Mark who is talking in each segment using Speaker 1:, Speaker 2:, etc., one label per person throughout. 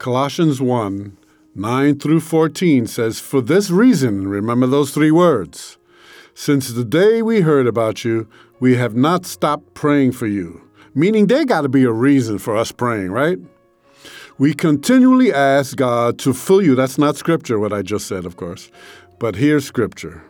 Speaker 1: Colossians 1 9 through 14 says, For this reason, remember those three words. Since the day we heard about you, we have not stopped praying for you. Meaning, there got to be a reason for us praying, right? We continually ask God to fill you. That's not scripture, what I just said, of course. But here's scripture.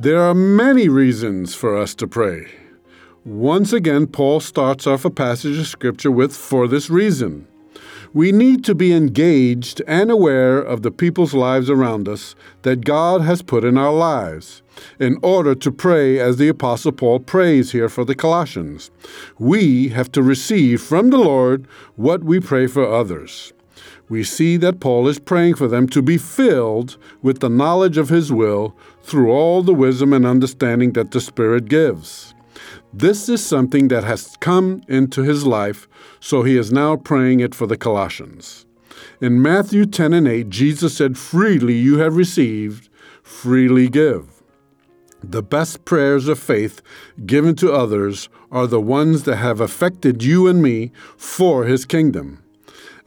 Speaker 1: There are many reasons for us to pray. Once again, Paul starts off a passage of Scripture with, For this reason. We need to be engaged and aware of the people's lives around us that God has put in our lives in order to pray as the Apostle Paul prays here for the Colossians. We have to receive from the Lord what we pray for others we see that Paul is praying for them to be filled with the knowledge of his will through all the wisdom and understanding that the Spirit gives. This is something that has come into his life, so he is now praying it for the Colossians. In Matthew 10 and 8, Jesus said, Freely you have received, freely give. The best prayers of faith given to others are the ones that have affected you and me for his kingdom.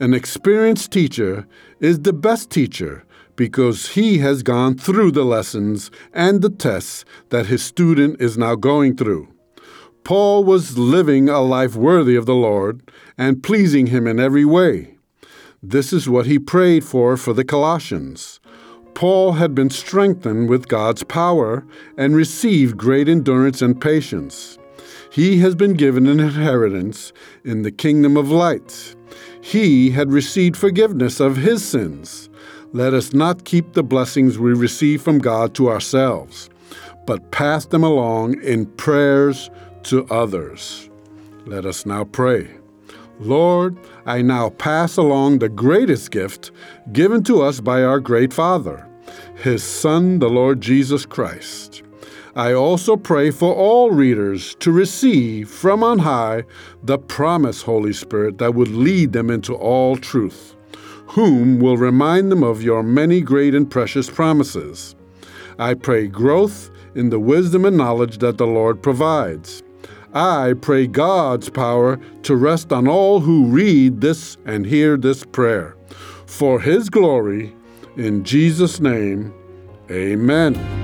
Speaker 1: An experienced teacher is the best teacher because he has gone through the lessons and the tests that his student is now going through. Paul was living a life worthy of the Lord and pleasing him in every way. This is what he prayed for for the Colossians. Paul had been strengthened with God's power and received great endurance and patience. He has been given an inheritance in the kingdom of light he had received forgiveness of his sins. Let us not keep the blessings we receive from God to ourselves, but pass them along in prayers to others. Let us now pray. Lord, I now pass along the greatest gift given to us by our great Father, His Son, the Lord Jesus Christ. I also pray for all readers to receive from on high the promised Holy Spirit that would lead them into all truth, whom will remind them of your many great and precious promises. I pray growth in the wisdom and knowledge that the Lord provides. I pray God's power to rest on all who read this and hear this prayer. For His glory, in Jesus' name, amen.